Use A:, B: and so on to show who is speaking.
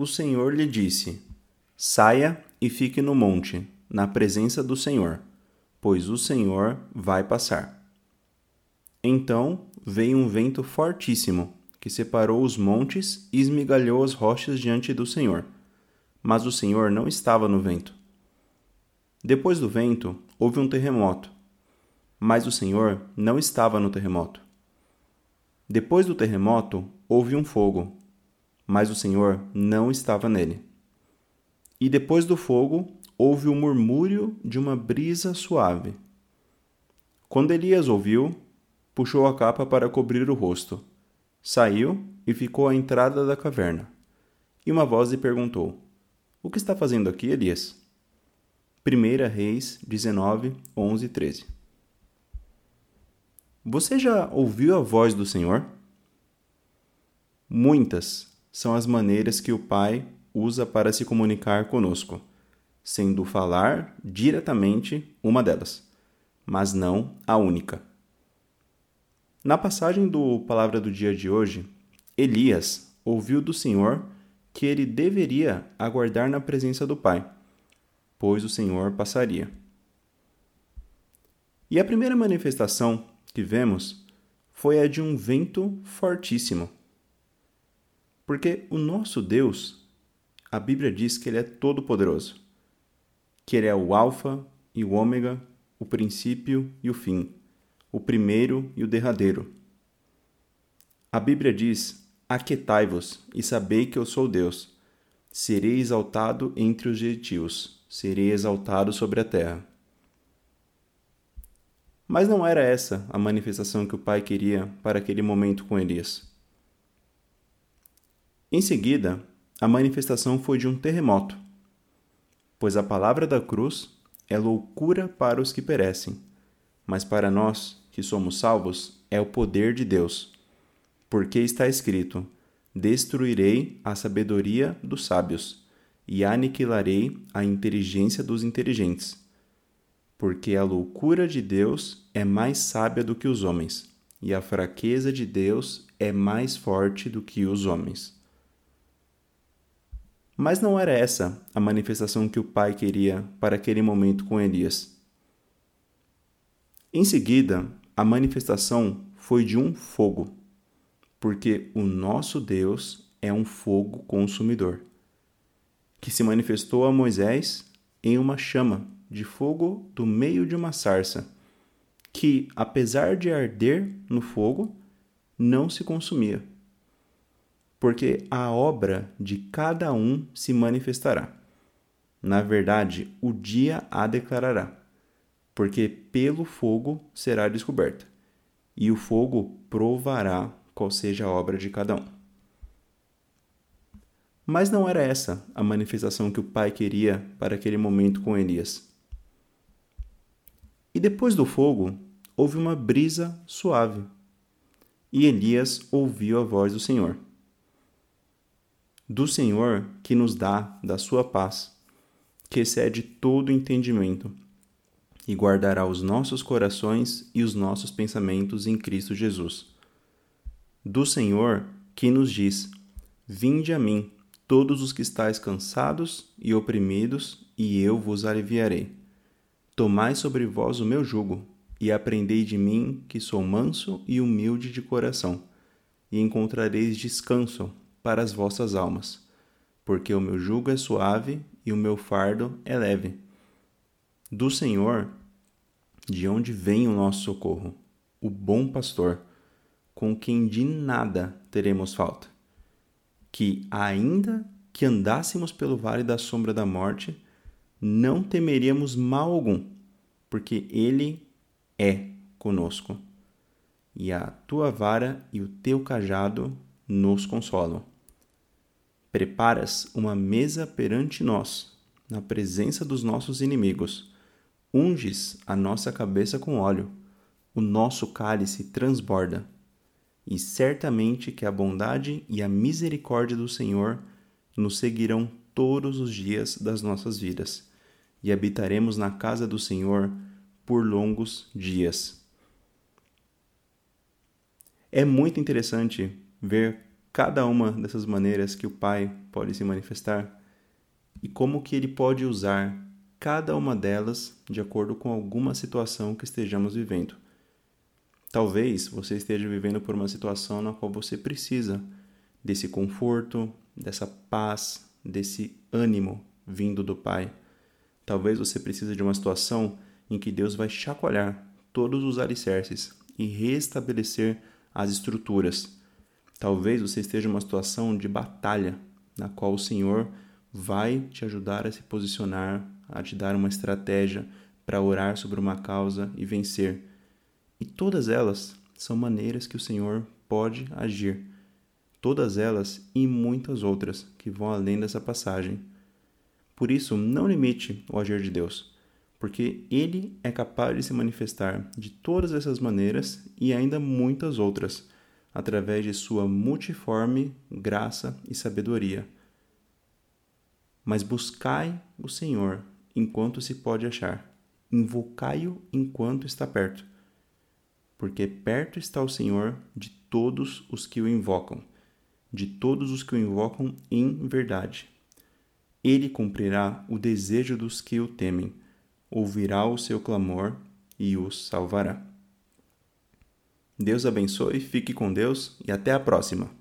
A: o Senhor lhe disse: Saia e fique no monte, na presença do Senhor, pois o Senhor vai passar. Então veio um vento fortíssimo, que separou os montes e esmigalhou as rochas diante do Senhor. Mas o Senhor não estava no vento. Depois do vento, houve um terremoto, mas o Senhor não estava no terremoto. Depois do terremoto, houve um fogo, mas o Senhor não estava nele. E depois do fogo, houve o murmúrio de uma brisa suave. Quando Elias ouviu, puxou a capa para cobrir o rosto, saiu e ficou à entrada da caverna. E uma voz lhe perguntou: O que está fazendo aqui, Elias? 1 Reis 19, 11 e 13 você já ouviu a voz do Senhor? Muitas são as maneiras que o Pai usa para se comunicar conosco, sendo falar diretamente uma delas, mas não a única. Na passagem do Palavra do Dia de hoje, Elias ouviu do Senhor que ele deveria aguardar na presença do Pai, pois o Senhor passaria. E a primeira manifestação que vemos foi a de um vento fortíssimo. Porque o nosso Deus, a Bíblia diz que ele é todo-poderoso, que ele é o Alfa e o Ômega, o princípio e o fim, o primeiro e o derradeiro. A Bíblia diz: Aquetai-vos e sabei que eu sou Deus. Serei exaltado entre os gentios, serei exaltado sobre a terra. Mas não era essa a manifestação que o pai queria para aquele momento com Elias. Em seguida, a manifestação foi de um terremoto, pois a palavra da cruz é loucura para os que perecem, mas para nós, que somos salvos, é o poder de Deus. Porque está escrito: Destruirei a sabedoria dos sábios e aniquilarei a inteligência dos inteligentes porque a loucura de Deus é mais sábia do que os homens, e a fraqueza de Deus é mais forte do que os homens. Mas não era essa a manifestação que o pai queria para aquele momento com Elias. Em seguida, a manifestação foi de um fogo, porque o nosso Deus é um fogo consumidor, que se manifestou a Moisés em uma chama de fogo do meio de uma sarça, que, apesar de arder no fogo, não se consumia. Porque a obra de cada um se manifestará. Na verdade, o dia a declarará, porque pelo fogo será descoberta, e o fogo provará qual seja a obra de cada um. Mas não era essa a manifestação que o pai queria para aquele momento com Elias. E depois do fogo, houve uma brisa suave. E Elias ouviu a voz do Senhor. Do Senhor que nos dá da sua paz, que excede todo entendimento, e guardará os nossos corações e os nossos pensamentos em Cristo Jesus. Do Senhor que nos diz: Vinde a mim, todos os que estáis cansados e oprimidos, e eu vos aliviarei. Tomai sobre vós o meu jugo, e aprendei de mim, que sou manso e humilde de coração, e encontrareis descanso para as vossas almas, porque o meu jugo é suave e o meu fardo é leve. Do Senhor, de onde vem o nosso socorro, o bom pastor, com quem de nada teremos falta. Que, ainda que andássemos pelo vale da sombra da morte, não temeríamos mal algum, porque Ele é conosco. E a tua vara e o teu cajado nos consolam. Preparas uma mesa perante nós, na presença dos nossos inimigos. Unges a nossa cabeça com óleo, o nosso cálice transborda. E certamente que a bondade e a misericórdia do Senhor nos seguirão todos os dias das nossas vidas e habitaremos na casa do Senhor por longos dias. É muito interessante ver cada uma dessas maneiras que o Pai pode se manifestar e como que ele pode usar cada uma delas de acordo com alguma situação que estejamos vivendo. Talvez você esteja vivendo por uma situação na qual você precisa desse conforto, dessa paz, desse ânimo vindo do Pai. Talvez você precise de uma situação em que Deus vai chacoalhar todos os alicerces e restabelecer as estruturas. Talvez você esteja em uma situação de batalha na qual o Senhor vai te ajudar a se posicionar, a te dar uma estratégia para orar sobre uma causa e vencer. E todas elas são maneiras que o Senhor pode agir. Todas elas e muitas outras que vão além dessa passagem. Por isso, não limite o agir de Deus, porque Ele é capaz de se manifestar de todas essas maneiras e ainda muitas outras, através de sua multiforme graça e sabedoria mas buscai o Senhor enquanto se pode achar, invocai-o enquanto está perto. Porque perto está o Senhor de todos os que o invocam, de todos os que o invocam em verdade. Ele cumprirá o desejo dos que o temem, ouvirá o seu clamor e os salvará. Deus abençoe, fique com Deus e até a próxima!